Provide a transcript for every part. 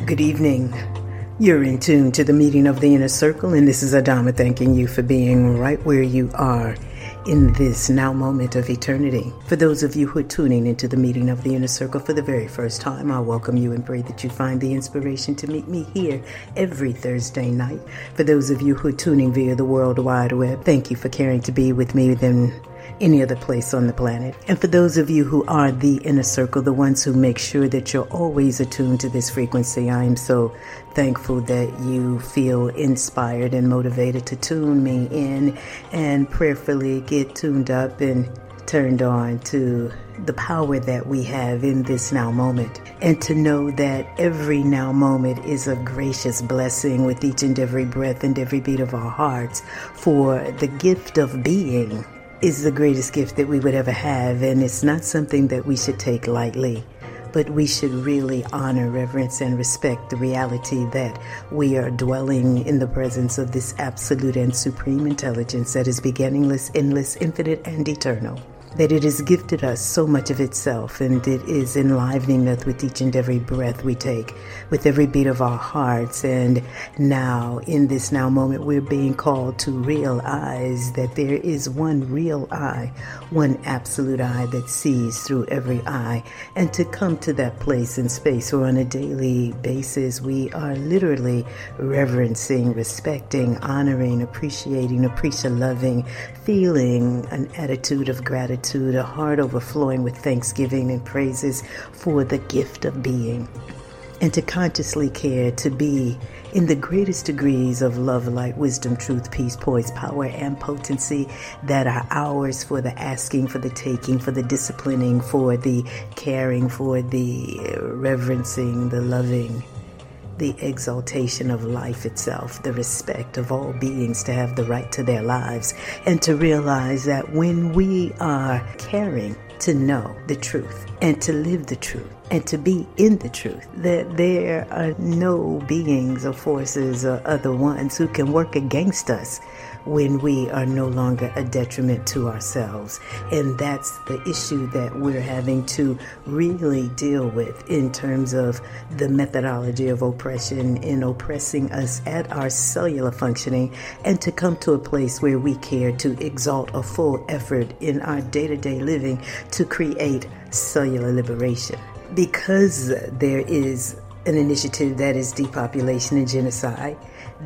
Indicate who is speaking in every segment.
Speaker 1: Good evening. You're in tune to the meeting of the inner circle, and this is Adama thanking you for being right where you are in this now moment of eternity. For those of you who are tuning into the meeting of the inner circle for the very first time, I welcome you and pray that you find the inspiration to meet me here every Thursday night. For those of you who are tuning via the World Wide Web, thank you for caring to be with me. Then any other place on the planet. And for those of you who are the inner circle, the ones who make sure that you're always attuned to this frequency, I am so thankful that you feel inspired and motivated to tune me in and prayerfully get tuned up and turned on to the power that we have in this now moment, and to know that every now moment is a gracious blessing with each and every breath and every beat of our hearts for the gift of being is the greatest gift that we would ever have, and it's not something that we should take lightly. But we should really honor, reverence, and respect the reality that we are dwelling in the presence of this absolute and supreme intelligence that is beginningless, endless, infinite, and eternal that it has gifted us so much of itself and it is enlivening us with each and every breath we take, with every beat of our hearts. And now, in this now moment, we're being called to realize that there is one real eye, one absolute eye that sees through every eye. And to come to that place and space where on a daily basis we are literally reverencing, respecting, honoring, appreciating, appreciating, loving, feeling an attitude of gratitude gratitude, a heart overflowing with thanksgiving and praises for the gift of being, and to consciously care to be in the greatest degrees of love, light, wisdom, truth, peace, poise, power, and potency that are ours for the asking, for the taking, for the disciplining, for the caring, for the reverencing, the loving the exaltation of life itself, the respect of all beings to have the right to their lives, and to realize that when we are caring to know the truth and to live the truth and to be in the truth, that there are no beings or forces or other ones who can work against us when we are no longer a detriment to ourselves. And that's the issue that we're having to really deal with in terms of the methodology of oppression in oppressing us at our cellular functioning and to come to a place where we care to exalt a full effort in our day to day living to create cellular liberation. Because there is an initiative that is depopulation and genocide,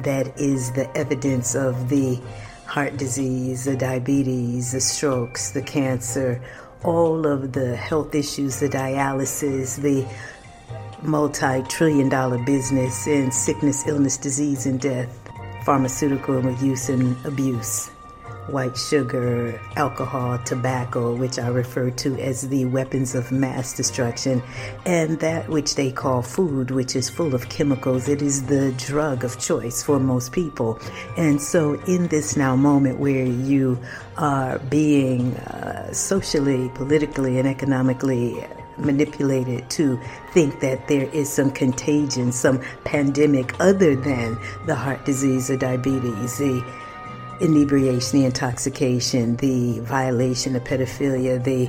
Speaker 1: that is the evidence of the heart disease, the diabetes, the strokes, the cancer, all of the health issues, the dialysis, the multi trillion dollar business in sickness, illness, disease, and death, pharmaceutical use and abuse white sugar, alcohol, tobacco, which I refer to as the weapons of mass destruction, and that which they call food, which is full of chemicals. It is the drug of choice for most people. And so, in this now moment where you are being uh, socially, politically, and economically manipulated to think that there is some contagion, some pandemic other than the heart disease or diabetes, the inebriation, the intoxication, the violation, the pedophilia, the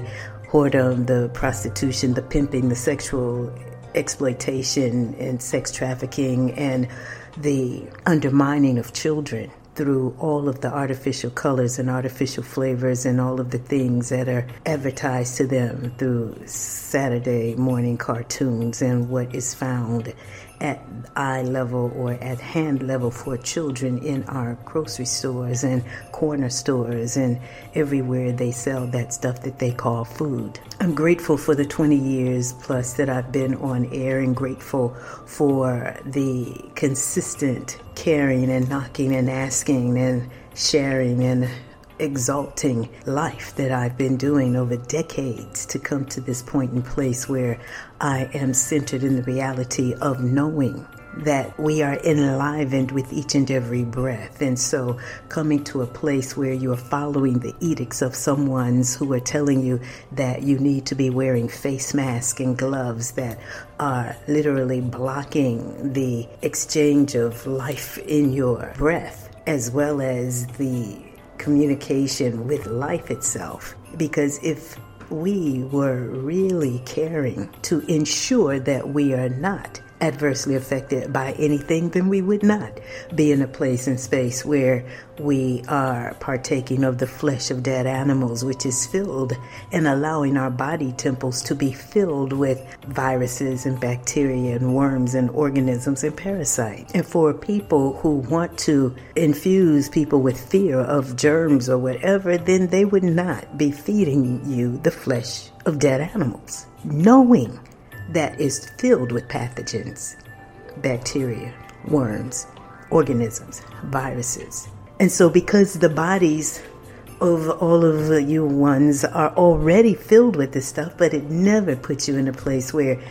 Speaker 1: whoredom, the prostitution, the pimping, the sexual exploitation and sex trafficking, and the undermining of children through all of the artificial colors and artificial flavors and all of the things that are advertised to them through Saturday morning cartoons and what is found at eye level or at hand level for children in our grocery stores and corner stores and everywhere they sell that stuff that they call food. I'm grateful for the 20 years plus that I've been on air and grateful for the consistent caring and knocking and asking and sharing and exalting life that I've been doing over decades to come to this point and place where I am centered in the reality of knowing that we are enlivened with each and every breath. And so, coming to a place where you are following the edicts of someone's who are telling you that you need to be wearing face masks and gloves that are literally blocking the exchange of life in your breath, as well as the communication with life itself. Because if we were really caring to ensure that we are not adversely affected by anything, then we would not be in a place and space where we are partaking of the flesh of dead animals, which is filled and allowing our body temples to be filled with viruses and bacteria and worms and organisms and parasites. And for people who want to infuse people with fear of germs or whatever, then they would not be feeding you the flesh of dead animals, knowing that is filled with pathogens, bacteria, worms, organisms, viruses. And so, because the bodies of all of you ones are already filled with this stuff, but it never puts you in a place where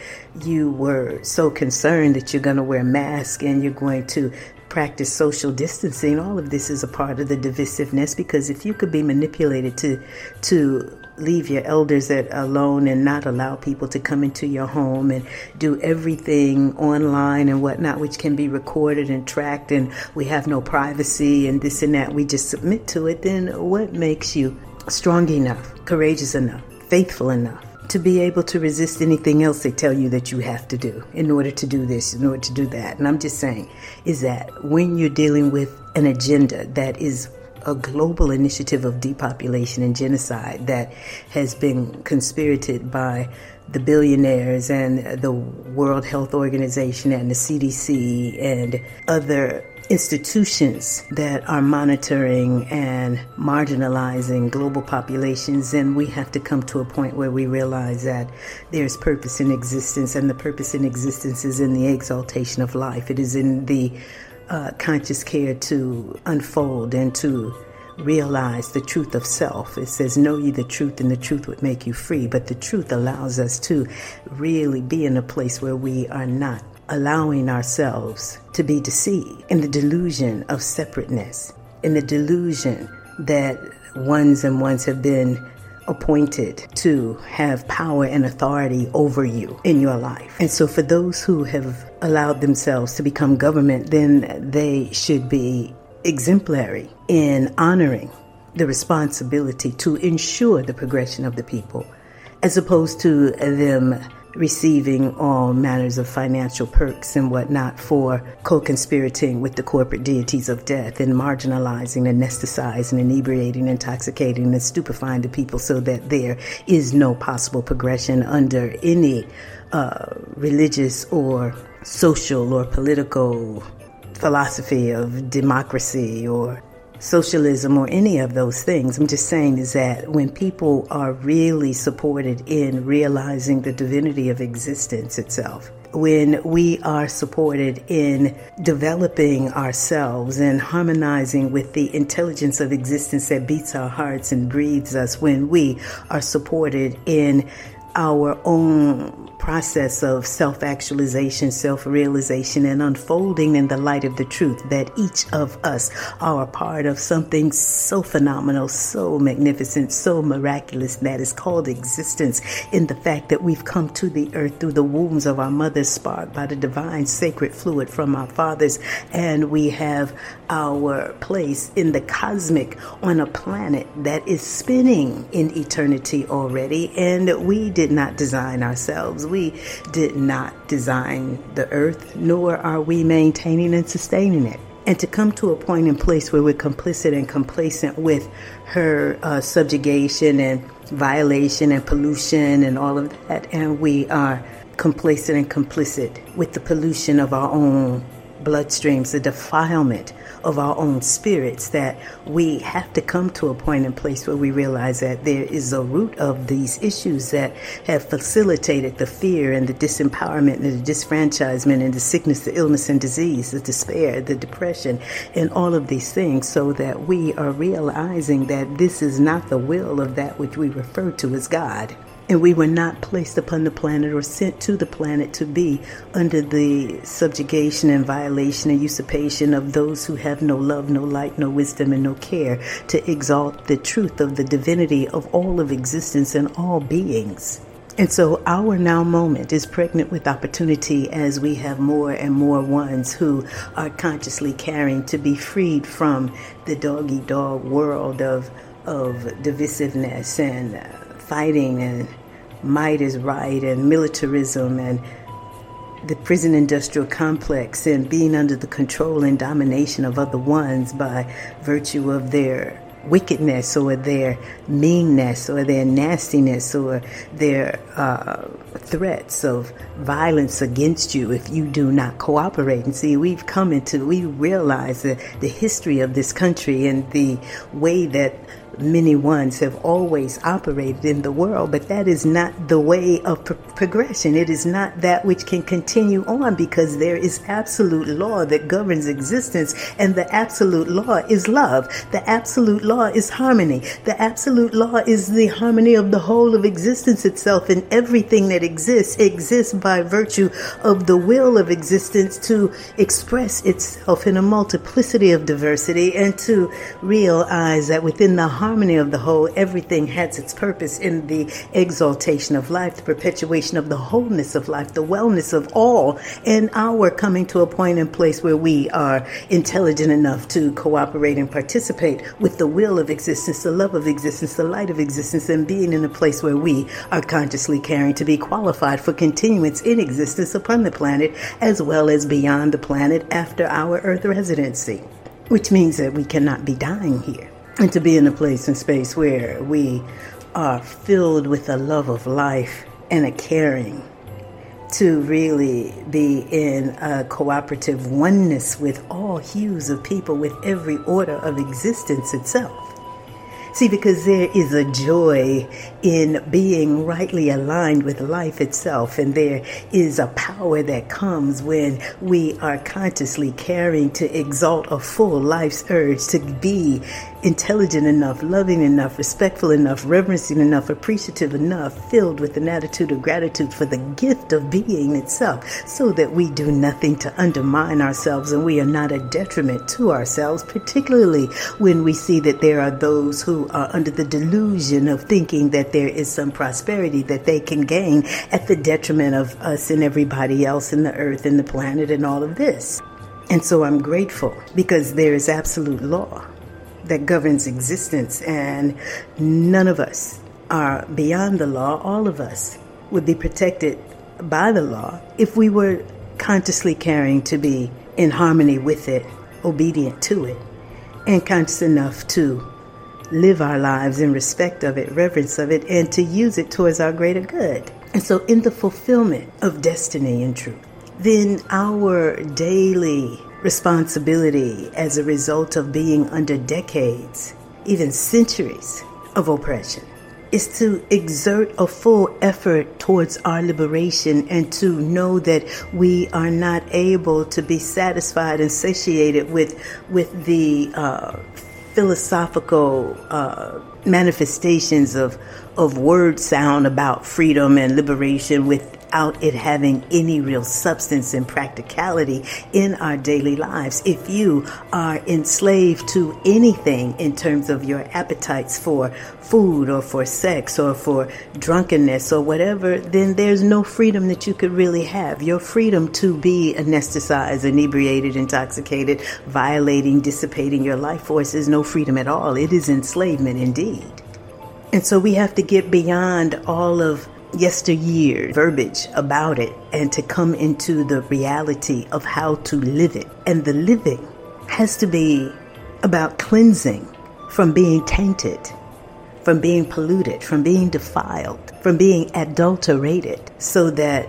Speaker 1: you were so concerned that you're going to wear a mask and you're going to practice social distancing. All of this is a part of the divisiveness because if you could be manipulated to to leave your elders at alone and not allow people to come into your home and do everything online and whatnot, which can be recorded and tracked, and we have no privacy and this and that. We just submit to it. Then what makes you strong enough, courageous enough, faithful enough? To be able to resist anything else they tell you that you have to do in order to do this, in order to do that. And I'm just saying, is that when you're dealing with an agenda that is a global initiative of depopulation and genocide that has been conspirated by the billionaires and the World Health Organization and the CDC and other institutions that are monitoring and marginalizing global populations, then we have to come to a point where we realize that there's purpose in existence, and the purpose in existence is in the exaltation of life. It is in the uh, conscious care to unfold and to realize the truth of self. It says, Know ye the truth, and the truth would make you free. But the truth allows us to really be in a place where we are not allowing ourselves to be deceived in the delusion of separateness, in the delusion that ones and ones have been appointed to have power and authority over you in your life. And so, for those who have allowed themselves to become government, then they should be exemplary in honoring the responsibility to ensure the progression of the people, as opposed to them receiving all manners of financial perks and whatnot for co conspirating with the corporate deities of death and marginalizing, anesthetizing, inebriating, intoxicating, and stupefying the people so that there is no possible progression under any uh, religious or social or political philosophy of democracy or socialism or any of those things. I'm just saying is that when people are really supported in realizing the divinity of existence itself, when we are supported in developing ourselves and harmonizing with the intelligence of existence that beats our hearts and breathes us, when we are supported in our own process of self actualization, self realization, and unfolding in the light of the truth that each of us are a part of something so phenomenal, so magnificent, so miraculous that is called existence in the fact that we've come to the earth through the wombs of our mother's spark by the divine sacred fluid from our fathers, and we have our place in the cosmic on a planet that is spinning in eternity already, and we did not design ourselves. We did not design the earth, nor are we maintaining and sustaining it. And to come to a point point in place where we're complicit and complacent with her uh, subjugation and violation and pollution and all of that, and we are complacent and complicit with the pollution of our own bloodstreams, the defilement of our own spirits that we have to come to a point and place where we realize that there is a root of these issues that have facilitated the fear and the disempowerment and the disfranchisement and the sickness, the illness and disease, the despair, the depression, and all of these things so that we are realizing that this is not the will of that which we refer to as God. And we were not placed upon the planet or sent to the planet to be under the subjugation and violation and usurpation of those who have no love, no light, no wisdom, and no care to exalt the truth of the divinity of all of existence and all beings. And so our now moment is pregnant with opportunity as we have more and more ones who are consciously caring to be freed from the dog eat dog world of, of divisiveness and uh, fighting and might is right and militarism and the prison industrial complex and being under the control and domination of other ones by virtue of their wickedness or their meanness or their nastiness or their uh, threats of violence against you if you do not cooperate. And see, we've come into, we realize that the history of this country and the way that many ones have always operated in the world, but that is not the way of pro- progression. It is not that which can continue on because there is absolute law that governs existence, and the absolute law is love. The absolute law is harmony. The absolute law is the harmony of the whole of existence itself, and everything that exists exists by virtue of the will of existence to express itself in a multiplicity of diversity and to realize that within the harmony of the whole, everything has its purpose in the exaltation of life, the perpetuation of the wholeness of life, the wellness of all, and our coming to a point and place where we are intelligent enough to cooperate and participate with the will of existence, the love of existence, the light of existence, and being in a place where we are consciously caring to be qualified for continuance in existence upon the planet as well as beyond the planet after our earth residency, which means that we cannot be dying here and to be in a place and space where we are filled with a love of life and a caring to really be in a cooperative oneness with all hues of people, with every order of existence itself. See, because there is a joy in being rightly aligned with life itself, and there is a power that comes when we are consciously caring to exalt a full life's urge to be intelligent enough, loving enough, respectful enough, reverencing enough, appreciative enough, filled with an attitude of gratitude for the gift of being itself, so that we do nothing to undermine ourselves and we are not a detriment to ourselves, particularly when we see that there are those who are under the delusion of thinking that there is some prosperity that they can gain at the detriment of us and everybody else in the earth and the planet and all of this. And so I'm grateful because there is absolute law that governs existence, and none of us are beyond the law. All of us would be protected by the law if we were consciously caring to be in harmony with it, obedient to it, and conscious enough to live our lives in respect of it, reverence of it, and to use it towards our greater good. And so, in the fulfillment of destiny and truth, then our daily responsibility as a result of being under decades, even centuries of oppression, is to exert a full effort towards our liberation and to know that we are not able to be satisfied and satiated with with the uh, philosophical uh, manifestations of of word sound about freedom and liberation with without it having any real substance and practicality in our daily lives. If you are enslaved to anything in terms of your appetites for food or for sex or for drunkenness or whatever, then there's no freedom that you could really have. Your freedom to be anesthetized, inebriated, intoxicated, violating, dissipating your life force is no freedom at all. It is enslavement indeed. And so we have to get beyond all of yesteryear verbiage about it and to come into the reality of how to live it. And the living has to be about cleansing from being tainted, from being polluted, from being defiled, from being adulterated, so that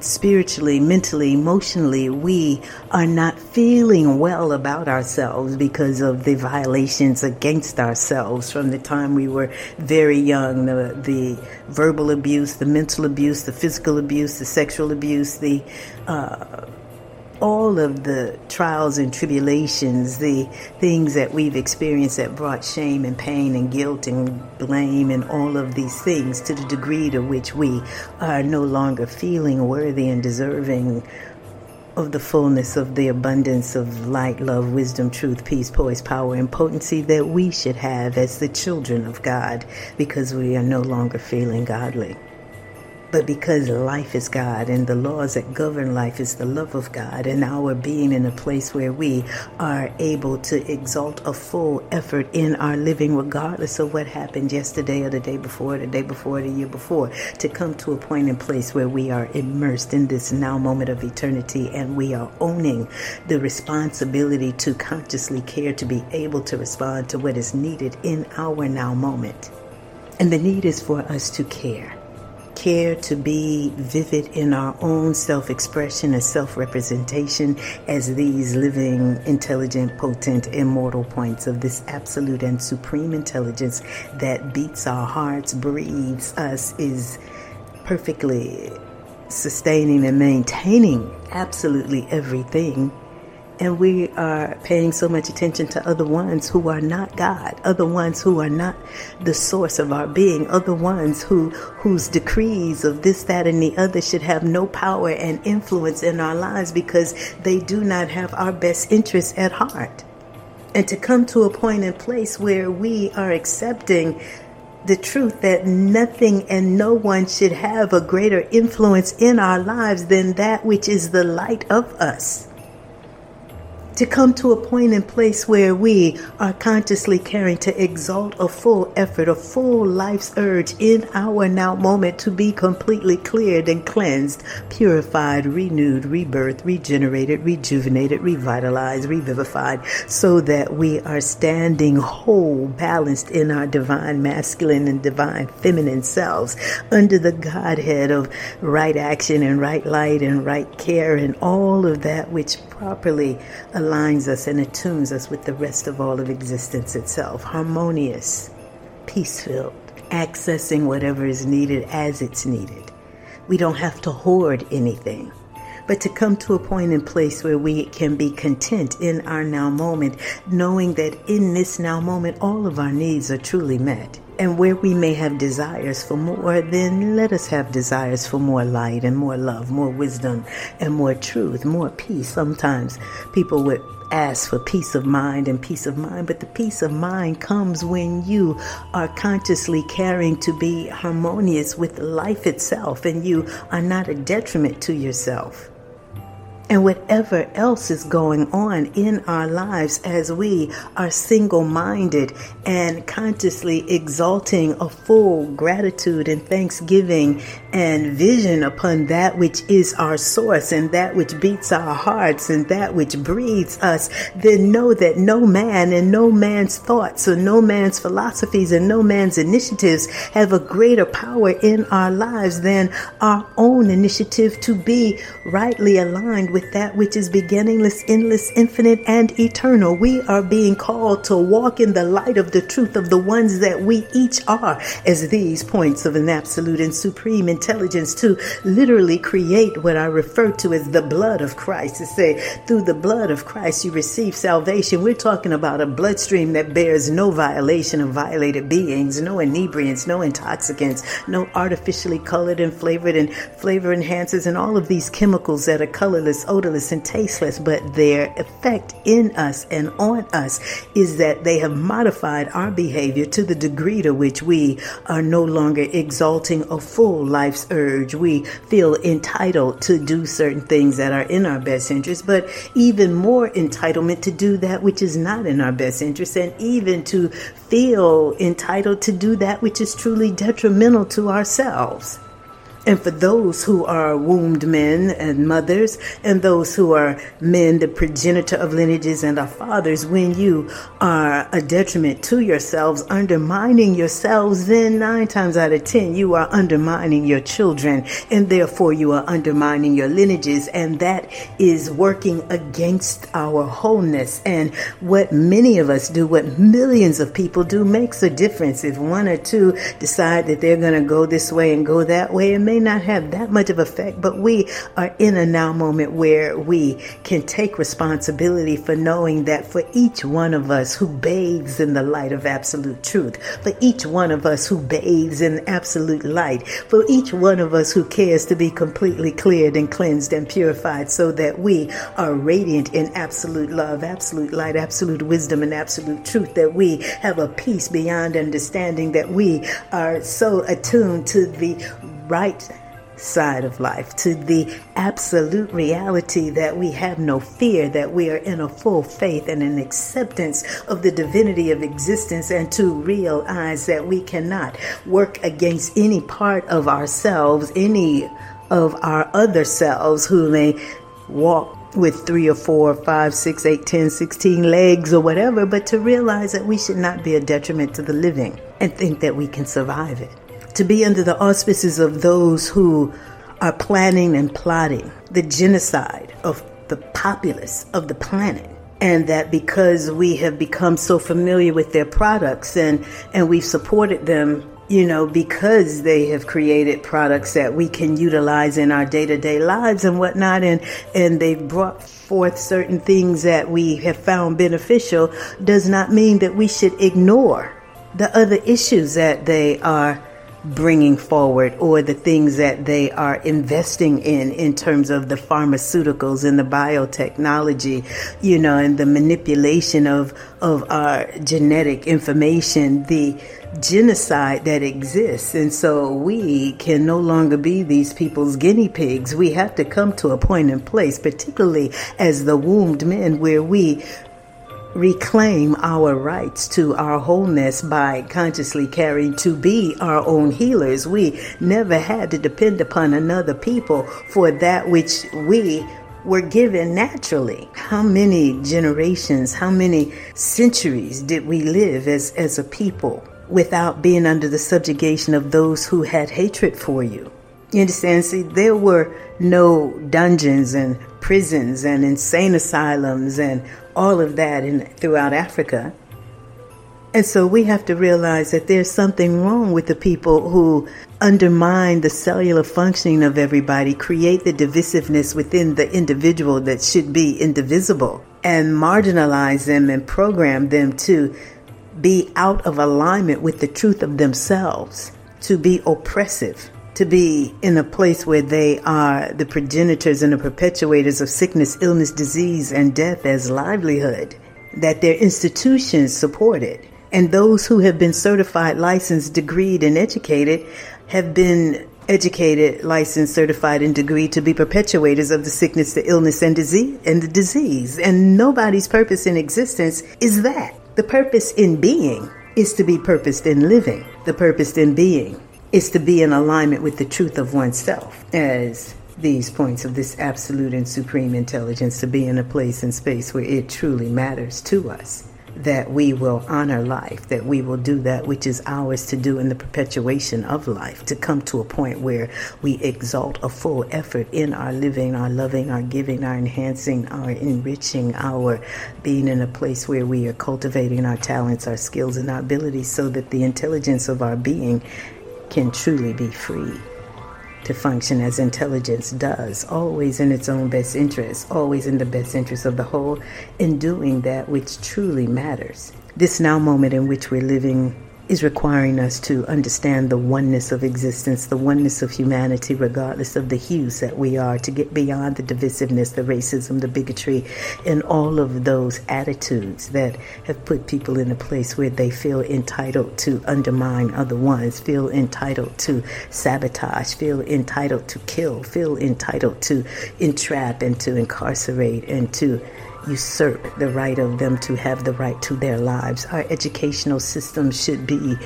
Speaker 1: spiritually, mentally, emotionally, we are not feeling well about ourselves because of the violations against ourselves from the time we were very young. The, the verbal abuse, the mental abuse, the physical abuse, the sexual abuse, the uh, all of the trials and tribulations, the things that we've experienced that brought shame and pain and guilt and blame and all of these things to the degree to which we are no longer feeling worthy and deserving of the fullness of the abundance of light, love, wisdom, truth, peace, poise, power, and potency that we should have as the children of God because we are no longer feeling godly. But because life is God and the laws that govern life is the love of God, and our being in a place where we are able to exalt a full effort in our living, regardless of what happened yesterday or the day before, the day before, the year before, to come to a point and place where we are immersed in this now moment of eternity and we are owning the responsibility to consciously care to be able to respond to what is needed in our now moment. And the need is for us to care care to be vivid in our own self expression and self representation as these living, intelligent, potent, immortal points of this absolute and supreme intelligence that beats our hearts, breathes us, is perfectly sustaining and maintaining absolutely everything and we are paying so much attention to other ones who are not God, other ones who are not the source of our being, other ones who whose decrees of this, that, and the other should have no power and influence in our lives because they do not have our best interests at heart. And to come to a and place where we are accepting the truth that nothing and no one should have a greater influence in our lives than that which is the light of us to come to a point and place where we are consciously caring to exalt a full effort, a full life's urge in our now moment to be completely cleared and cleansed, purified, renewed, rebirthed, regenerated, rejuvenated, revitalized, revivified, so that we are standing whole, balanced in our divine masculine and divine feminine selves under the Godhead of right action and right light and right care and all of that which properly aligns us and attunes us with the rest of all of existence itself. Harmonious, peace filled, accessing whatever is needed as it's needed. We don't have to hoard anything but to come to a point in place where we can be content in our now moment, knowing that in this now moment, all of our needs are truly met. And where we may have desires for more, then let us have desires for more light and more love, more wisdom and more truth, more peace. Sometimes people would ask for peace of mind and peace of mind, but the peace of mind comes when you are consciously caring to be harmonious with life itself and you are not a detriment to yourself and whatever else is going on in our lives as we are single minded and consciously exalting a full gratitude and thanksgiving and vision upon that which is our source and that which beats our hearts and that which breathes us, then know that no man and no man's thoughts or no man's philosophies and no man's initiatives have a greater power in our lives than our own initiative to be rightly aligned with that which is beginningless, endless, infinite, and eternal. We are being called to walk in the light of the truth of the ones that we each are as these points of an absolute and supreme intelligence to literally create what I refer to as the blood of Christ. To say, through the blood of Christ, you receive salvation. We're talking about a bloodstream that bears no violation of violated beings, no inebriants, no intoxicants, no artificially colored and flavored and flavor enhancers, and all of these chemicals that are colorless, odorless, and tasteless. But their effect in us and on us is that they have modified our behavior to the degree to which we are no longer exalting a full life's urge. We feel entitled to do certain things that are in our best interest, but even more entitlement to do that which is not in our best interest, and even to feel entitled to do that which is truly detrimental to ourselves. And for those who are wombed men and mothers, and those who are men, the progenitor of lineages and our fathers, when you are a detriment to yourselves, undermining yourselves, then nine times out of ten, you are undermining your children, and therefore you are undermining your lineages, and that is working against our wholeness. And what many of us do, what millions of people do, makes a difference. If one or two decide that they're going to go this way and go that way, it may not have that much of effect, but we are in a now moment where we can take responsibility for knowing that for each one of us who bathes in the light of absolute truth, for each one of us who bathes in absolute light, for each one of us who cares to be completely cleared and cleansed and purified so that we are radiant in absolute love, absolute light, absolute wisdom, and absolute truth, that we have a peace beyond understanding, that we are so attuned to the right side of life, to the absolute reality that we have no fear, that we are in a full faith and an acceptance of the divinity of existence, and to realize that we cannot work against any part of ourselves, any of our other selves who may walk with three or four, five, six, eight, ten, sixteen legs or whatever, but to realize that we should not be a detriment to the living and think that we can survive it to be under the auspices of those who are planning and plotting the genocide of the populace of the planet. And that because we have become so familiar with their products and, and we've supported them, you know, because they have created products that we can utilize in our day to day lives and whatnot, and, and they've brought forth certain things that we have found beneficial, does not mean that we should ignore the other issues that they are bringing forward or the things that they are investing in in terms of the pharmaceuticals and the biotechnology you know and the manipulation of of our genetic information the genocide that exists. And so we can no longer be these people's guinea pigs. We have to come to a point in place particularly as the wombed men where we reclaim our rights to our wholeness by consciously caring to be our own healers. We never had to depend upon another people for that which we were given naturally. How many generations, how many centuries did we live as, as a people without being under the subjugation of those who had hatred for you? You understand? See, there were no dungeons and prisons and insane asylums and all of that in, throughout Africa. And so we have to realize that there's something wrong with the people who undermine the cellular functioning of everybody, create the divisiveness within the individual that should be indivisible, and marginalize them and program them to be out of alignment with the truth of themselves, to be oppressive to be in a place where they are the progenitors and the perpetuators of sickness, illness, disease, and death as livelihood, that their institutions support it. And those who have been certified, licensed, degreed, and educated have been educated, licensed, certified, and degreed to be perpetuators of the sickness, the illness, and disease, and the disease. And nobody's purpose in existence is that. The purpose in being is to be purposed in living. The purpose in being is to be in alignment with the truth of oneself as these points of this absolute and supreme intelligence to be in a place and space where it truly matters to us that we will honor life, that we will do that which is ours to do in the perpetuation of life, to come to a point where we exalt a full effort in our living, our loving, our giving, our enhancing, our enriching, our being in a place where we are cultivating our talents, our skills, and our abilities so that the intelligence of our being can truly be free to function as intelligence does, always in its own best interest, always in the best interest of the whole, in doing that which truly matters. This now moment in which we're living is requiring us to understand the oneness of existence, the oneness of humanity, regardless of the hues that we are, to get beyond the divisiveness, the racism, the bigotry, and all of those attitudes that have put people in a place where they feel entitled to undermine other ones, feel entitled to sabotage, feel entitled to kill, feel entitled to entrap and to incarcerate and to usurp the right of them to have the right to their lives. Our educational system should be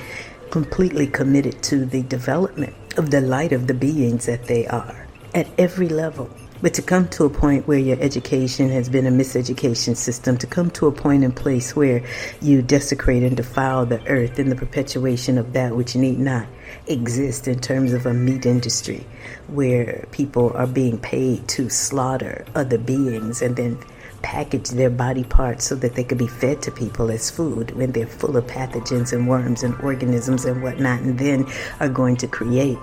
Speaker 1: completely committed to the development of the light of the beings that they are at every level. But to come to a point where your education has been a miseducation system, to come to a point in place where you desecrate and defile the earth in the perpetuation of that which need not exist in terms of a meat industry, where people are being paid to slaughter other beings and then package their body parts so that they could be fed to people as food when they're full of pathogens and worms and organisms and whatnot, and then are going to create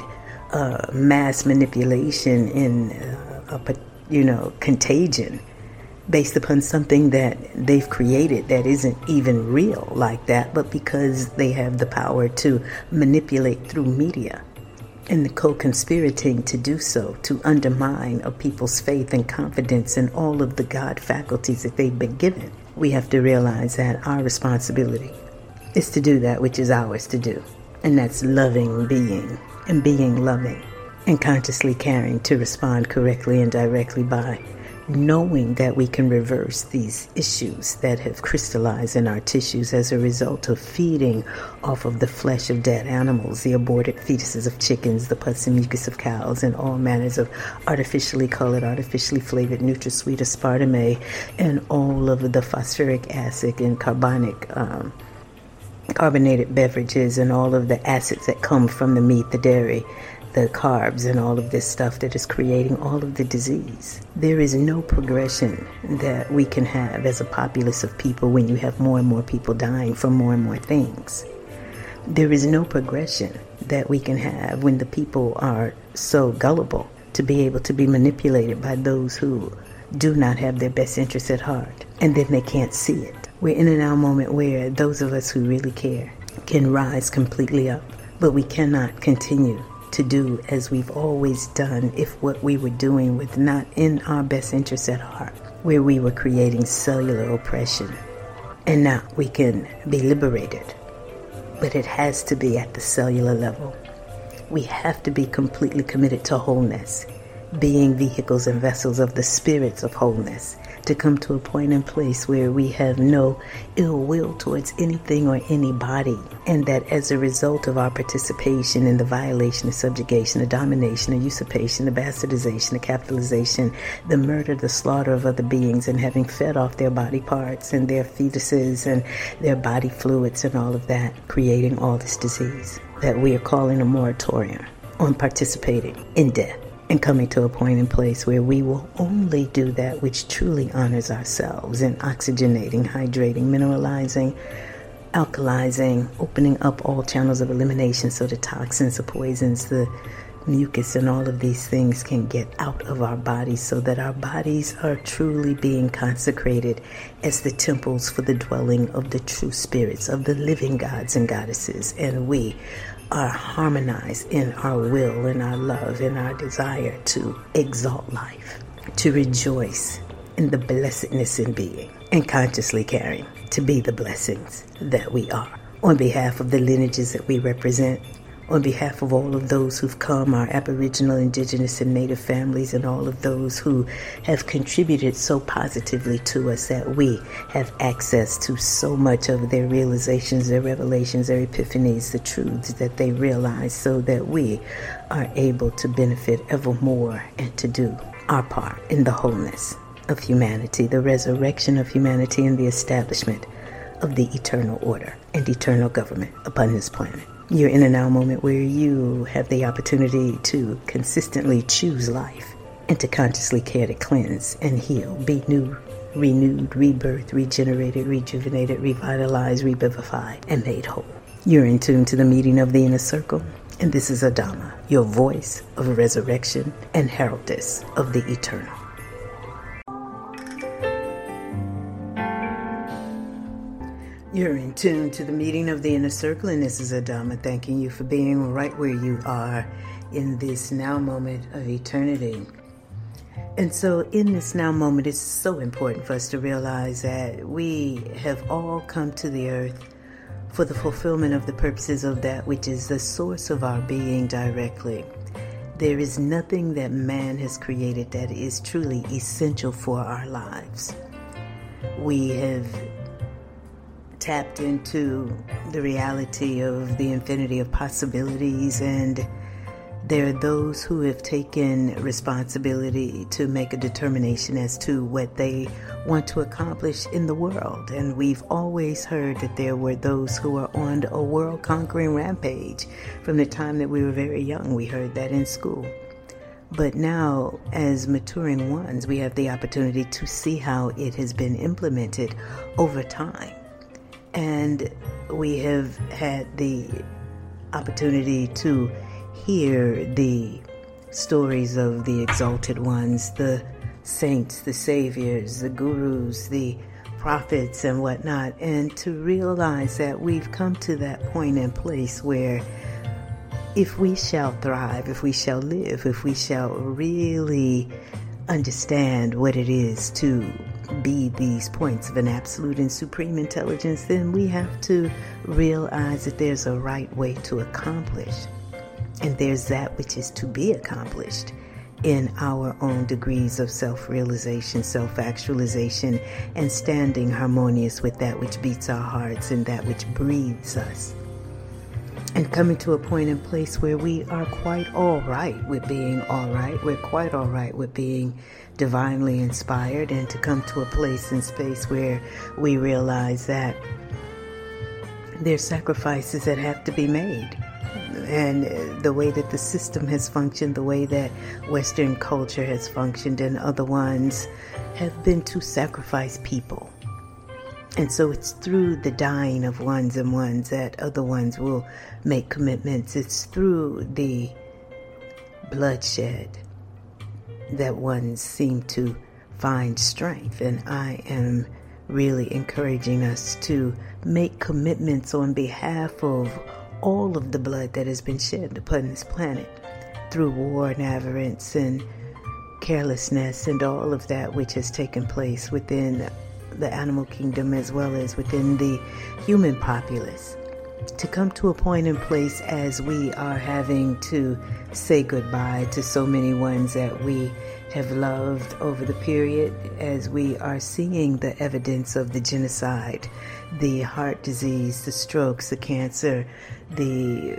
Speaker 1: uh, mass manipulation in uh, a you know contagion based upon something that they've created that isn't even real like that, but because they have the power to manipulate through media and the co-conspirating to do so to undermine a people's faith and confidence in all of the God faculties that they've been given. We have to realize that our responsibility is to do that which is ours to do, and that's loving being and being loving and consciously caring to respond correctly and directly by knowing that we can reverse these issues that have crystallized in our tissues as a result of feeding off of the flesh of dead animals, the aborted fetuses of chickens, the pus and mucus of cows, and all manners of artificially colored, artificially flavored NutraSweet aspartame, and all of the phosphoric acid and carbonic. Um, carbonated beverages and all of the acids that come from the meat, the dairy, the carbs and all of this stuff that is creating all of the disease. There is no progression that we can have as a populace of people when you have more and more people dying from more and more things. There is no progression that we can have when the people are so gullible to be able to be manipulated by those who do not have their best interests at heart and then they can't see it. We're in a now moment where those of us who really care can rise completely up, but we cannot continue to do as we've always done if what we were doing was not in our best interest at heart, where we were creating cellular oppression. And now we can be liberated, but it has to be at the cellular level. We have to be completely committed to wholeness, being vehicles and vessels of the spirits of wholeness to come to a point and place where we have no ill will towards anything or anybody, and that as a result of our participation in the violation, the subjugation, the domination, the usurpation, the bastardization, the capitalization, the murder, the slaughter of other beings, and having fed off their body parts and their fetuses and their body fluids and all of that, creating all this disease, that we are calling a moratorium on participating in death and coming to a point in place where we will only do that which truly honors ourselves in oxygenating, hydrating, mineralizing, alkalizing, opening up all channels of elimination so the toxins, the poisons, the mucus, and all of these things can get out of our bodies so that our bodies are truly being consecrated as the temples for the dwelling of the true spirits of the living gods and goddesses. And we are harmonized in our will, in our love, in our desire to exalt life, to rejoice in the blessedness in being, and consciously caring to be the blessings that we are. On behalf of the lineages that we represent, on behalf of all of those who've come, our Aboriginal, Indigenous, and Native families, and all of those who have contributed so positively to us that we have access to so much of their realizations, their revelations, their epiphanies, the truths that they realize, so that we are able to benefit ever more and to do our part in the wholeness of humanity, the resurrection of humanity, and the establishment of the eternal order and eternal government upon this planet. You're in a now moment where you have the opportunity to consistently choose life and to consciously care to cleanse and heal, be new, renewed, rebirth, regenerated, rejuvenated, revitalized, revivified, and made whole. You're in tune to the meeting of the inner circle, and this is Adama, your voice of resurrection and heraldess of the eternal. You're in tune to the meeting of the inner circle, and this is Adama thanking you for being right where you are in this now moment of eternity. And so, in this now moment, it's so important for us to realize that we have all come to the earth for the fulfillment of the purposes of that which is the source of our being directly. There is nothing that man has created that is truly essential for our lives. We have tapped into the reality of the infinity of possibilities, and there are those who have taken responsibility to make a determination as to what they want to accomplish in the world. And we've always heard that there were those who are on a world conquering rampage from the time that we were very young. We heard that in school. But now, as maturing ones, we have the opportunity to see how it has been implemented over time. And we have had the opportunity to hear the stories of the exalted ones, the saints, the saviors, the gurus, the prophets, and whatnot, and to realize that we've come to that point and place where if we shall thrive, if we shall live, if we shall really understand what it is to be these points of an absolute and supreme intelligence, then we have to realize that there's a right way to accomplish And there's that which is to be accomplished in our own degrees of self realization, self actualization, and standing harmonious with that which beats our hearts and that which breathes us. And coming to a point in place where we are quite all right with being all right. We're quite all right with being divinely inspired, and to come to a place and space where we realize that there's sacrifices that have to be made and uh, the way that the system has functioned, the way that Western culture has functioned, and other ones have been to sacrifice people. And so it's through the dying of ones and ones that other ones will make commitments. It's through the bloodshed that ones seem to find strength. And I am really encouraging us to make commitments on behalf of all of the blood that has been shed upon this planet through war and avarice and carelessness and all of that which has taken place within the animal kingdom as well as within the human populace. To come to a point in place as we are having to say goodbye to so many ones that we have loved over the period, as we are seeing the evidence of the genocide, the heart disease, the strokes, the cancer, the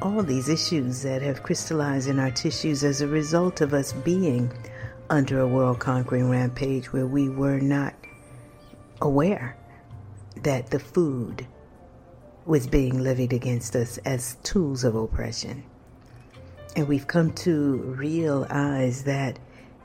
Speaker 1: all these issues that have crystallized in our tissues as a result of us being under a world conquering rampage where we were not aware that the food was being levied against us as tools of oppression. And we've come to realize that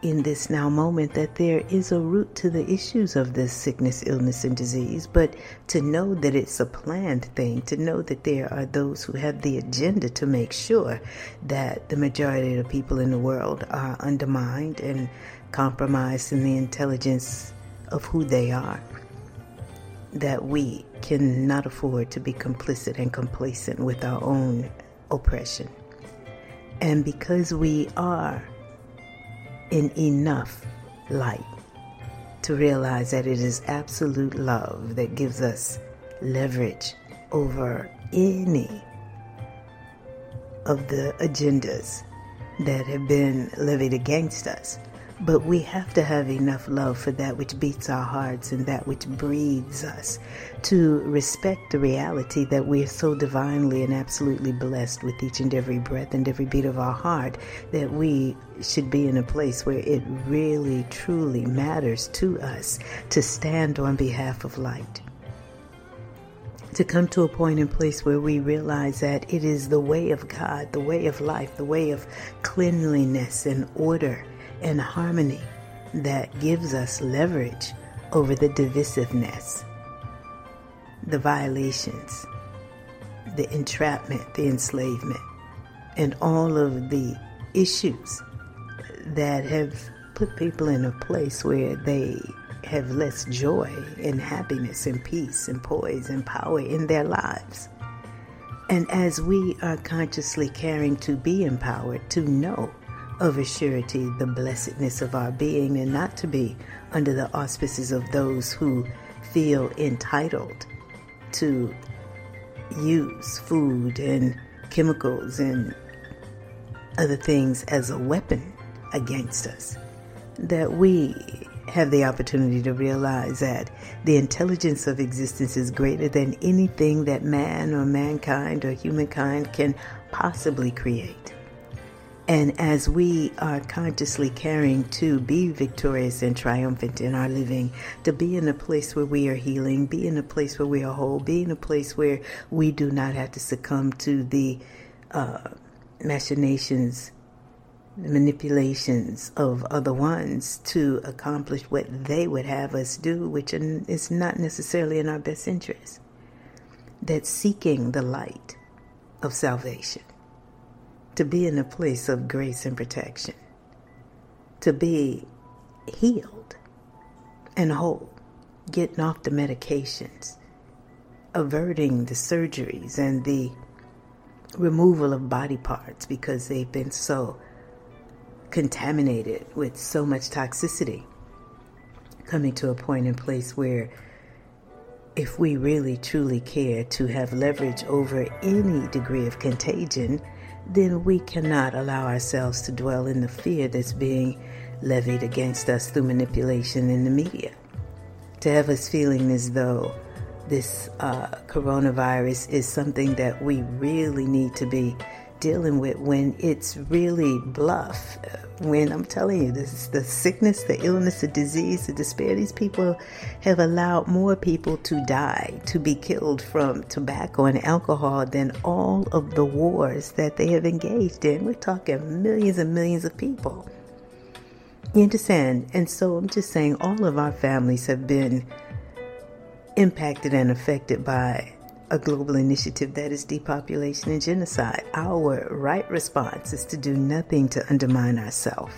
Speaker 1: in this now moment that there is a root to the issues of this sickness, illness, and disease, but to know that it's a planned thing, to know that there are those who have the agenda to make sure that the majority of the people in the world are undermined and compromised in the intelligence of who they are, that we cannot afford to be complicit and complacent with our own oppression. And because we are in enough light to realize that it is absolute love that gives us leverage over any of the agendas that have been levied against us. But we have to have enough love for that which beats our hearts and that which breathes us to respect the reality that we are so divinely and absolutely blessed with each and every breath and every beat of our heart that we should be in a place where it really truly matters to us to stand on behalf of light. To come to a point and place where we realize that it is the way of God, the way of life, the way of cleanliness and order and harmony that gives us leverage over the divisiveness, the violations, the entrapment, the enslavement, and all of the issues that have put people in a place where they have less joy and happiness and peace and poise and power in their lives. And as we are consciously caring to be empowered, to know of a surety the blessedness of our being and not to be under the auspices of those who feel entitled to use food and chemicals and other things as a weapon against us. That we have the opportunity to realize that the intelligence of existence is greater than anything that man or mankind or humankind can possibly create. And as we are consciously caring to be victorious and triumphant in our living, to be in a place where we are healing, be in a place where we are whole, be in a place where we do not have to succumb to the uh, machinations, manipulations of other ones to accomplish what they would have us do, which is not necessarily in our best interest. That seeking the light of salvation to be in a place of grace and protection, to be healed and whole, getting off the medications, averting the surgeries and the removal of body parts because they've been so contaminated with so much toxicity. Coming to a point in place where if we really truly care to have leverage over any degree of contagion, then we cannot allow ourselves to dwell in the fear that's being levied against us through manipulation in the media. To have us feeling as though this uh, coronavirus is something that we really need to be dealing with when it's really bluff. When I'm telling you, this the sickness, the illness, the disease, the despair. These people have allowed more people to die, to be killed from tobacco and alcohol than all of the wars that they have engaged in. We're talking millions and millions of people. You understand? And so I'm just saying, all of our families have been impacted and affected by a global initiative that is depopulation and genocide. Our right response is to do nothing to undermine ourselves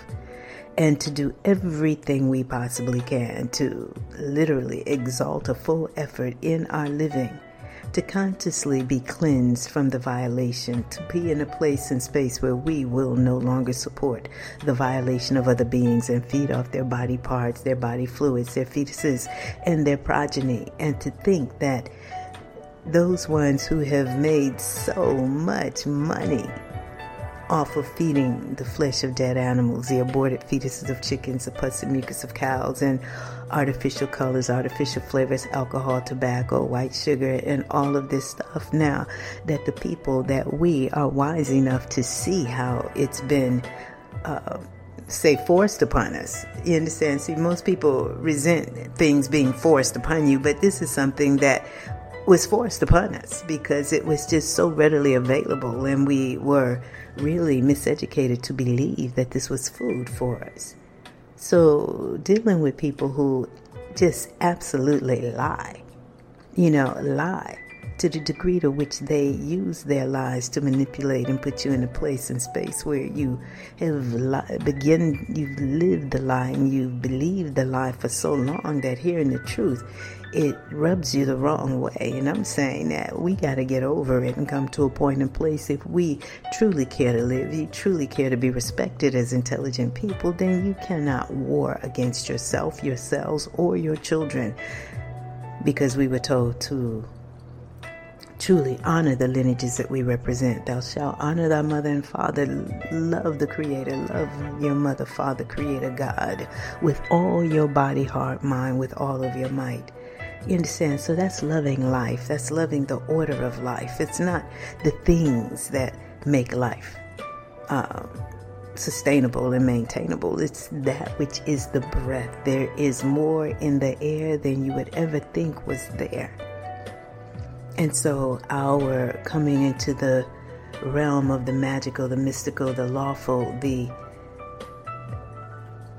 Speaker 1: and to do everything we possibly can to literally exalt a full effort in our living, to consciously be cleansed from the violation, to be in a place and space where we will no longer support the violation of other beings and feed off their body parts, their body fluids, their fetuses, and their progeny, and to think that those ones who have made so much money off of feeding the flesh of dead animals, the aborted fetuses of chickens, the pus and mucus of cows, and artificial colors, artificial flavors, alcohol, tobacco, white sugar, and all of this stuff. Now that the people that we are wise enough to see how it's been. Uh, say forced upon us. You understand? See, most people resent things being forced upon you, but this is something that was forced upon us because it was just so readily available and we were really miseducated to believe that this was food for us. So, dealing with people who just absolutely lie, you know, lie to the degree to which they use their lies to manipulate and put you in a place and space where you have li- begin you've lived the lie and you've believed the lie for so long that hearing the truth it rubs you the wrong way. And I'm saying that we got to get over it and come to a point and place if we truly care to live, you truly care to be respected as intelligent people, then you cannot war against yourself, yourselves, or your children because we were told to truly honor the lineages that we represent. Thou shalt honor thy mother and father, love the Creator, love your mother, father, Creator, God, with all your body, heart, mind, with all of your might. You understand? So that's loving life. That's loving the order of life. It's not the things that make life um, sustainable and maintainable. It's that which is the breath. There is more in the air than you would ever think was there. And so our coming into the realm of the magical, the mystical, the lawful, the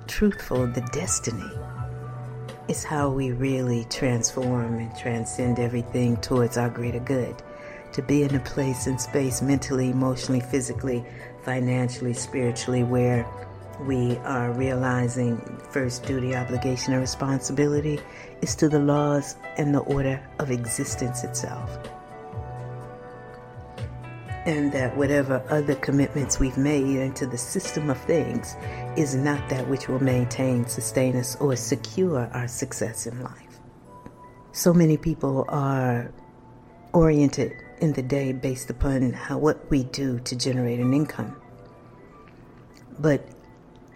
Speaker 1: truthful, the destiny is how we really transform and transcend everything towards our greater good. To be in a place and space mentally, emotionally, physically, financially, spiritually, where we are realizing first duty, obligation, and responsibility is to the laws and the order of existence itself and that whatever other commitments we've made into the system of things is not that which will maintain, sustain us, or secure our success in life. So many people are oriented in the day based upon how what we do to generate an income. But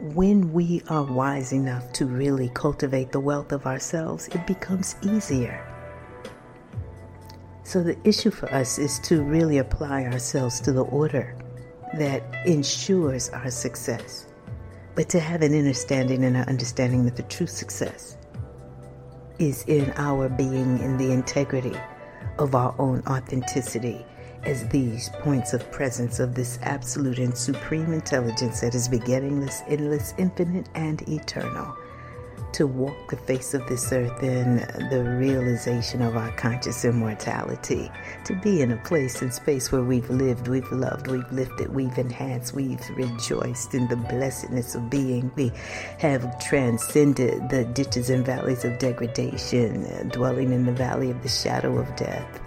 Speaker 1: when we are wise enough to really cultivate the wealth of ourselves, it becomes easier. So the issue for us is to really apply ourselves to the order that ensures our success, but to have an understanding and an understanding that the true success is in our being in the integrity of our own authenticity as these points of presence of this absolute and supreme intelligence that is beginningless, endless, infinite, and eternal. To walk the face of this earth in the realization of our conscious immortality, to be in a place and space where we've lived, we've loved, we've lifted, we've enhanced, we've rejoiced in the blessedness of being. We have transcended the ditches and valleys of degradation, dwelling in the valley of the shadow of death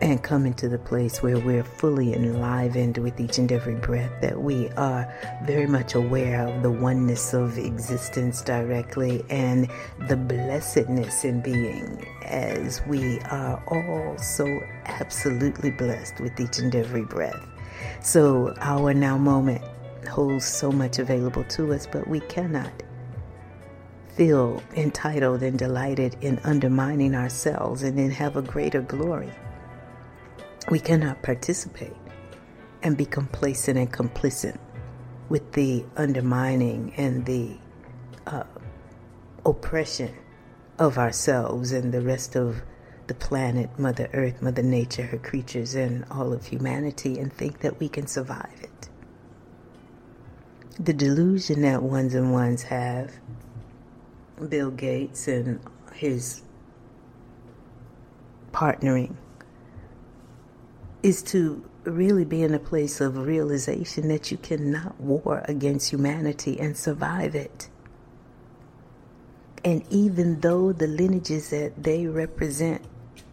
Speaker 1: and come into the place where we're fully enlivened with each and every breath, that we are very much aware of the oneness of existence directly and the blessedness in being as we are all so absolutely blessed with each and every breath. So our now moment holds so much available to us, but we cannot feel entitled and delighted in undermining ourselves and then have a greater glory. We cannot participate and be complacent and complicit with the undermining and the uh, oppression of ourselves and the rest of the planet, Mother Earth, Mother Nature, her creatures, and all of humanity, and think that we can survive it. The delusion that ones and ones have, Bill Gates and his partnering, is to really be in a place of realization that you cannot war against humanity and survive it. And even though the lineages that they represent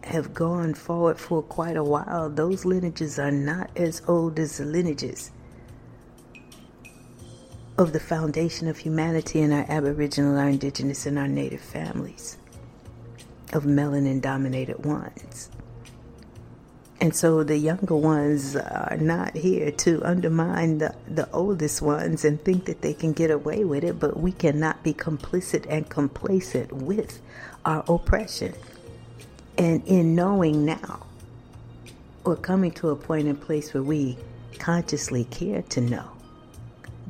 Speaker 1: have gone forward for quite a while, those lineages are not as old as the lineages of the foundation of humanity in our Aboriginal, our Indigenous, and our Native families, of melanin dominated ones. And so the younger ones are not here to undermine the, the oldest ones and think that they can get away with it, but we cannot be complicit and complacent with our oppression. And in knowing now, or coming to a point and place where we consciously care to know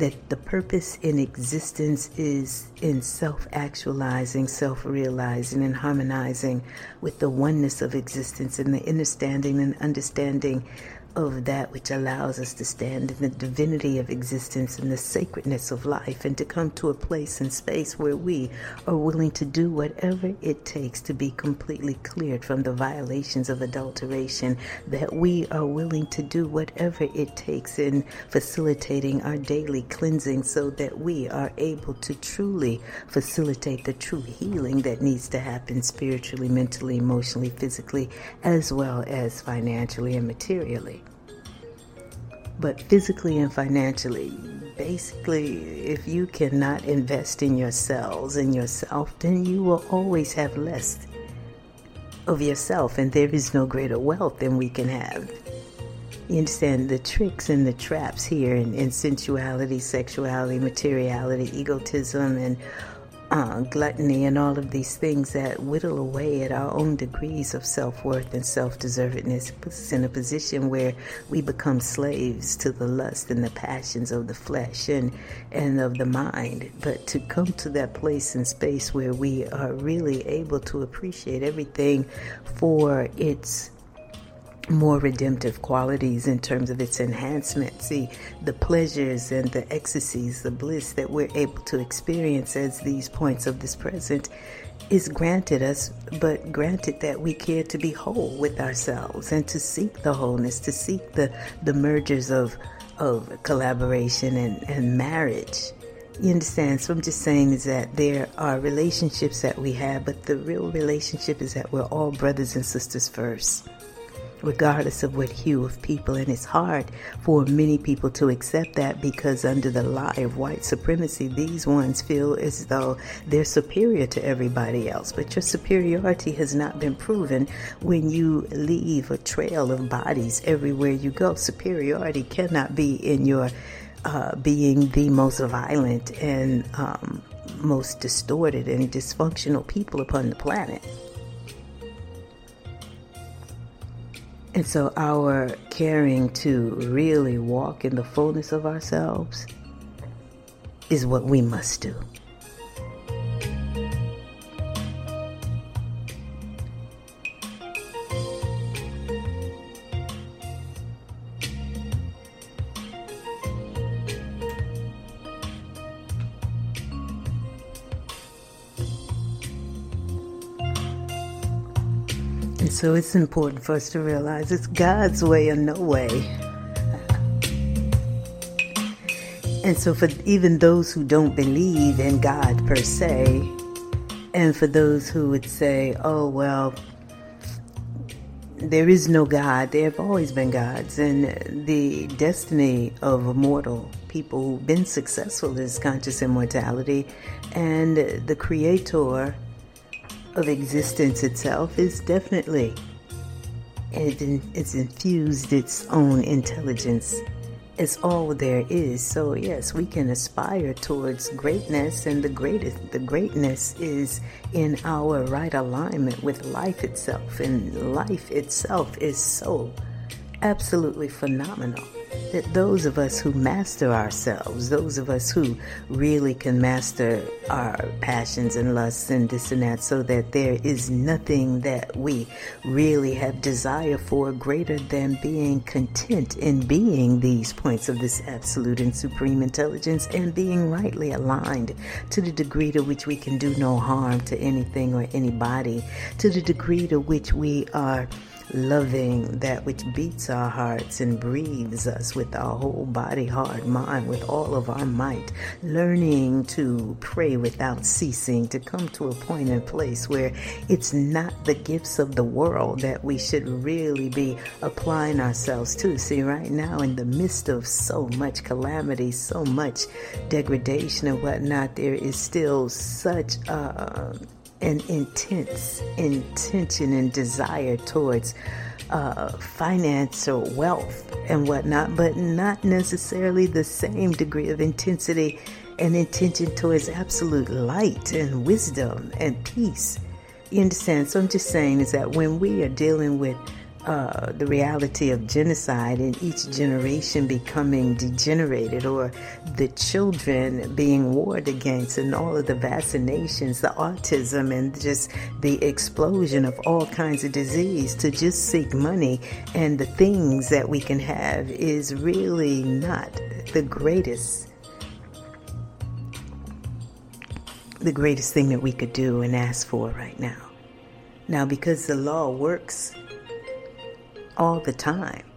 Speaker 1: that the purpose in existence is in self actualizing, self realizing, and harmonizing with the oneness of existence and the understanding and understanding of that which allows us to stand in the divinity of existence and the sacredness of life and to come to a place and space where we are willing to do whatever it takes to be completely cleared from the violations of adulteration, that we are willing to do whatever it takes in facilitating our daily cleansing so that we are able to truly facilitate the true healing that needs to happen spiritually, mentally, emotionally, physically, as well as financially and materially but physically and financially. Basically, if you cannot invest in yourselves and yourself, then you will always have less of yourself, and there is no greater wealth than we can have. You understand the tricks and the traps here in, in sensuality, sexuality, materiality, egotism, and uh, gluttony and all of these things that whittle away at our own degrees of self worth and self deservedness puts us in a position where we become slaves to the lust and the passions of the flesh and, and of the mind. But to come to that place and space where we are really able to appreciate everything for its more redemptive qualities in terms of its enhancement. See, the pleasures and the ecstasies, the bliss that we're able to experience as these points of this present is granted us, but granted that we care to be whole with ourselves and to seek the wholeness, to seek the, the mergers of, of collaboration and, and marriage. You understand? So I'm just saying is that there are relationships that we have, but the real relationship is that we're all brothers and sisters first regardless of what hue of people. And it's hard for many people to accept that because, under the lie of white supremacy, these ones feel as though they're superior to everybody else. But your superiority has not been proven when you leave a trail of bodies everywhere you go. Superiority cannot be in your uh, being the most violent and um, most distorted and dysfunctional people upon the planet. And so, our caring to really walk in the fullness of ourselves is what we must do. So it's important for us to realize it's God's way and no way. And so, for even those who don't believe in God per se, and for those who would say, oh, well, there is no God, there have always been gods, and the destiny of immortal people who've been successful is conscious immortality, and the Creator of existence itself is definitely it's infused its own intelligence. It's all there is. So yes, we can aspire towards greatness, and the greatest, the greatness is in our right alignment with life itself, and life itself is so absolutely phenomenal that those of us who master ourselves, those of us who really can master our passions and lusts and this and that, so that there is nothing that we really have desire for greater than being content in being these points of this absolute and supreme intelligence and being rightly aligned to the degree to which we can do no harm to anything or anybody, to the degree to which we are loving that which beats our hearts and breathes us with our whole body, heart, mind, with all of our might, learning to pray without ceasing, to come to a point and place where it's not the gifts of the world that we should really be applying ourselves to. See, right now, in the midst of so much calamity, so much degradation and whatnot, there is still such a an intense intention and desire towards uh, finance or wealth and whatnot, but not necessarily the same degree of intensity and intention towards absolute light and wisdom and peace. You understand? So I'm just saying is that when we are dealing with uh, the reality of genocide and each generation becoming degenerated or the children being warred against and all of the vaccinations, the autism and just the explosion of all kinds of disease to just seek money and the things that we can have is really not the greatest the greatest thing that we could do and ask for right now. Now because the law works all the time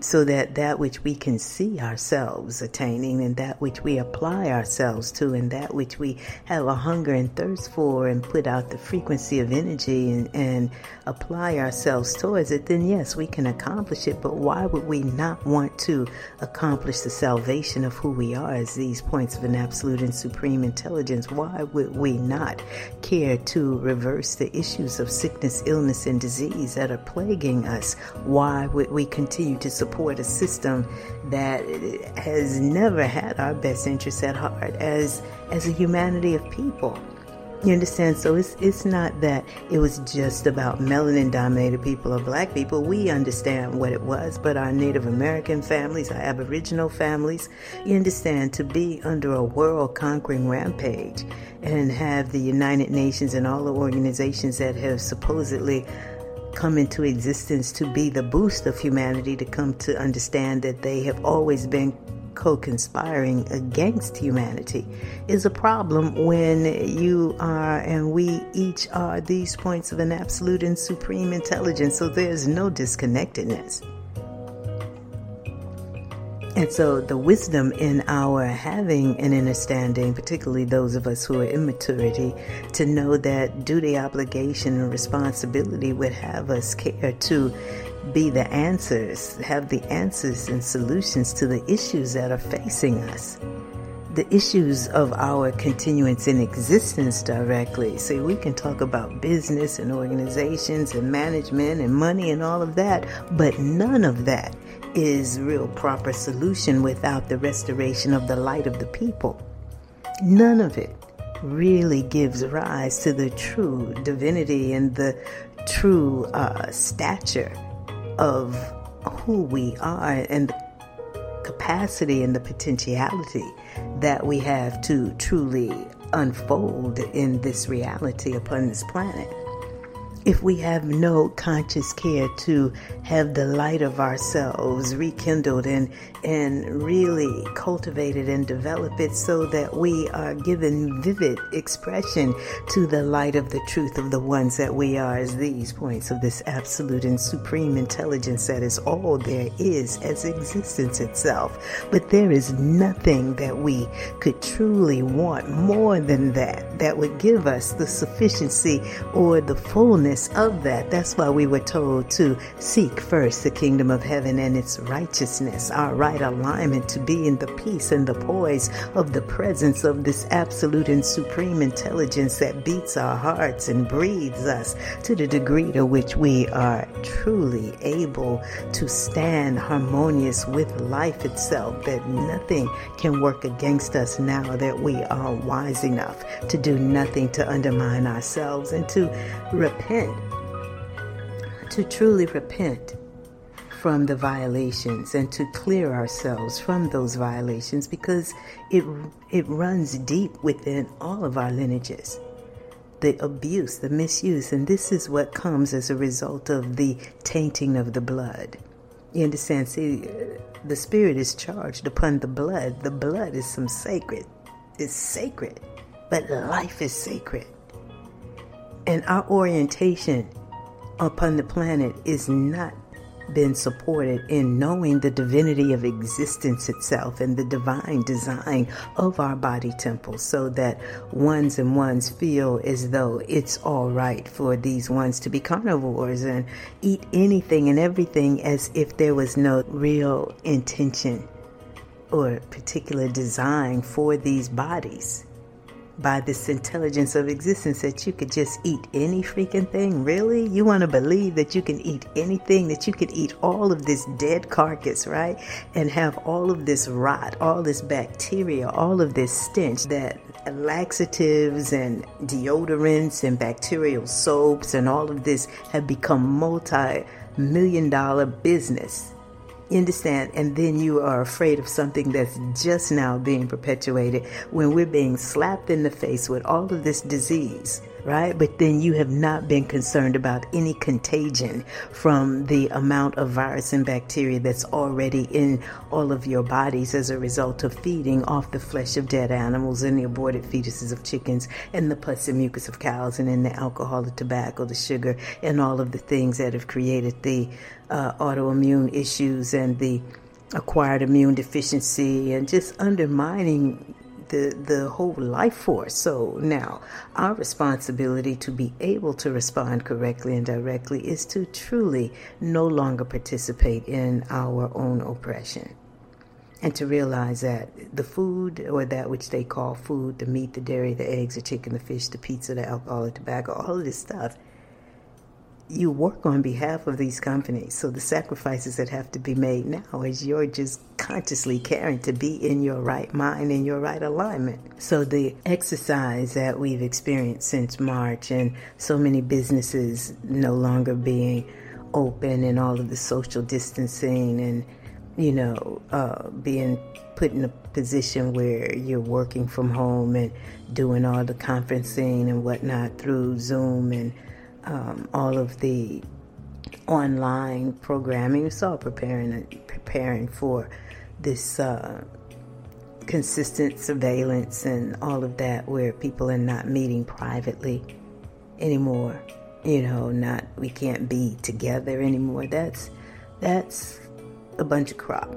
Speaker 1: so that that which we can see ourselves attaining and that which we apply ourselves to and that which we have a hunger and thirst for and put out the frequency of energy and, and apply ourselves towards it, then yes, we can accomplish it. But why would we not want to accomplish the salvation of who we are as these points of an absolute and supreme intelligence? Why would we not care to reverse the issues of sickness, illness, and disease that are plaguing us? Why would we continue to support a system that has never had our best interests at heart as as a humanity of people. You understand? So it's it's not that it was just about melanin dominated people or black people. We understand what it was, but our Native American families, our Aboriginal families, you understand to be under a world conquering rampage and have the United Nations and all the organizations that have supposedly come into existence to be the boost of humanity to come to understand that they have always been co conspiring against humanity is a problem when you are and we each are these points of an absolute and supreme intelligence. So there's no disconnectedness. And so, the wisdom in our having an understanding, particularly those of us who are in maturity, to know that duty, obligation, and responsibility would have us care to be the answers, have the answers and solutions to the issues that are facing us. The issues of our continuance in existence directly. See, we can talk about business and organizations and management and money and all of that, but none of that is real proper solution without the restoration of the light of the people. None of it really gives rise to the true divinity and the true uh, stature of who we are and the capacity and the potentiality that we have to truly unfold in this reality upon this planet if we have no conscious care to have the light of ourselves rekindled and and really cultivate it and develop it so that we are given vivid expression to the light of the truth of the ones that we are as these points of this absolute and supreme intelligence that is all there is as existence itself. But there is nothing that we could truly want more than that that would give us the sufficiency or the fullness fullness of that. That's why we were told to seek first the kingdom of heaven and its righteousness, our right alignment to be in the peace and the poise of the presence of this absolute and supreme intelligence that beats our hearts and breathes us to the degree to which we are truly able to stand harmonious with life itself, that nothing can work against us now that we are wise enough to do nothing to undermine ourselves and to repent, to truly repent from the violations and to clear ourselves from those violations because it it runs deep within all of our lineages. The abuse the misuse and this is what comes as a result of the tainting of the blood. You understand? See the spirit is charged upon the blood. The blood is some sacred it's sacred but life is sacred. And our orientation upon the planet is not been supported in knowing the divinity of existence itself and the divine design of our body temples so that ones and ones feel as though it's all right for these ones to be carnivores and eat anything and everything as if there was no real intention or particular design for these bodies by this intelligence of existence that you could just eat any freaking thing. Really? You want to believe that you can eat anything, that you could eat all of this dead carcass, right? And have all of this rot, all this bacteria, all of this stench that laxatives and deodorants and bacterial soaps and all of this have become multi million dollar business you understand? And then you are afraid of something that's just now being perpetuated when we're being slapped in the face with all of this disease right? But then you have not been concerned about any contagion from the amount of virus and bacteria that's already in all of your bodies as a result of feeding off the flesh of dead animals and the aborted fetuses of chickens and the pus and mucus of cows and then the alcohol, the tobacco, the sugar, and all of the things that have created the uh, autoimmune issues and the acquired immune deficiency and just undermining the the whole life force. So now our responsibility to be able to respond correctly and directly is to truly no longer participate in our own oppression. And to realize that the food, or that which they call food, the meat, the dairy, the eggs, the chicken, the fish, the pizza, the alcohol, the tobacco, all of this stuff you work on behalf of these companies. So the sacrifices that have to be made now is you're just consciously caring to be in your right mind, and your right alignment. So the exercise that we've experienced since March and so many businesses no longer being open and all of the social distancing and, you know, uh, being put in a position where you're working from home and doing all the conferencing and whatnot through Zoom and um, all of the online programming. It's all preparing preparing for this uh, consistent surveillance and all of that, where people are not meeting privately anymore. You know, not we can't be together anymore. That's that's a bunch of crap.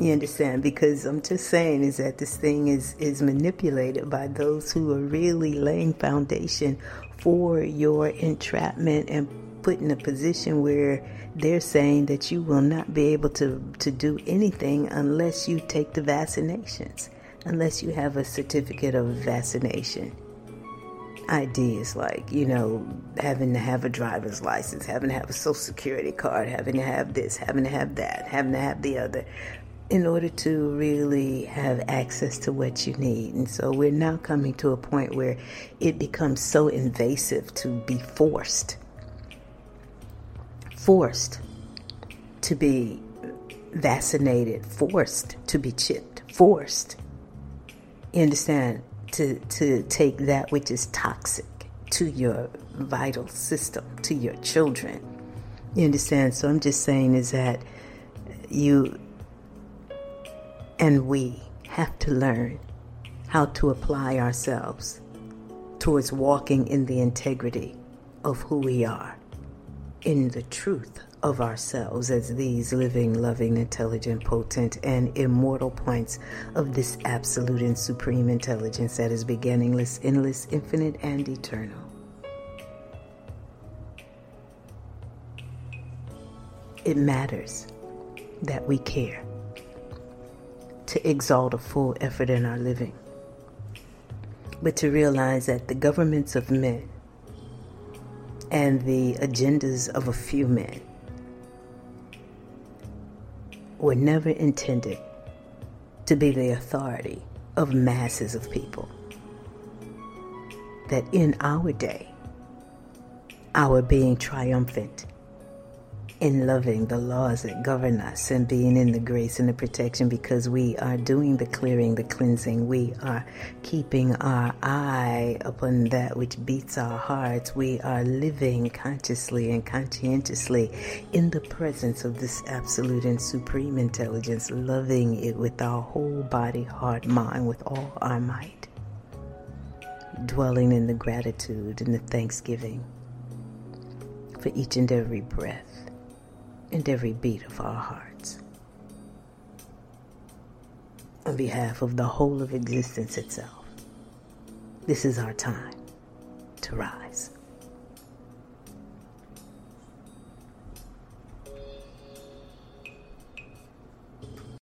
Speaker 1: You understand? Because I'm just saying is that this thing is is manipulated by those who are really laying foundation for your entrapment and put in a position where they're saying that you will not be able to, to do anything unless you take the vaccinations, unless you have a certificate of vaccination. Ideas like, you know, having to have a driver's license, having to have a social security card, having to have this, having to have that, having to have the other in order to really have access to what you need. And so we're now coming to a point where it becomes so invasive to be forced, forced to be vaccinated, forced to be chipped, forced. You understand? To, to take that which is toxic to your vital system, to your children. You understand? So I'm just saying is that you and we have to learn how to apply ourselves towards walking in the integrity of who we are, in the truth of ourselves as these living, loving, intelligent, potent, and immortal points of this absolute and supreme intelligence that is beginningless, endless, infinite, and eternal. it matters that we care to exalt a full effort in our living, but to realize that the governments of men and the agendas of a few men were never intended to be the authority of masses of people. That in our day, our being triumphant in loving the laws that govern us and being in the grace and the protection because we are doing the clearing, the cleansing. We are keeping our eye upon that which beats our hearts. We are living consciously and conscientiously in the presence of this absolute and supreme intelligence, loving it with our whole body, heart, mind, with all our might. Dwelling in the gratitude and the thanksgiving for each and every breath and every beat of our hearts. On behalf of the whole of existence itself, this is our time to rise.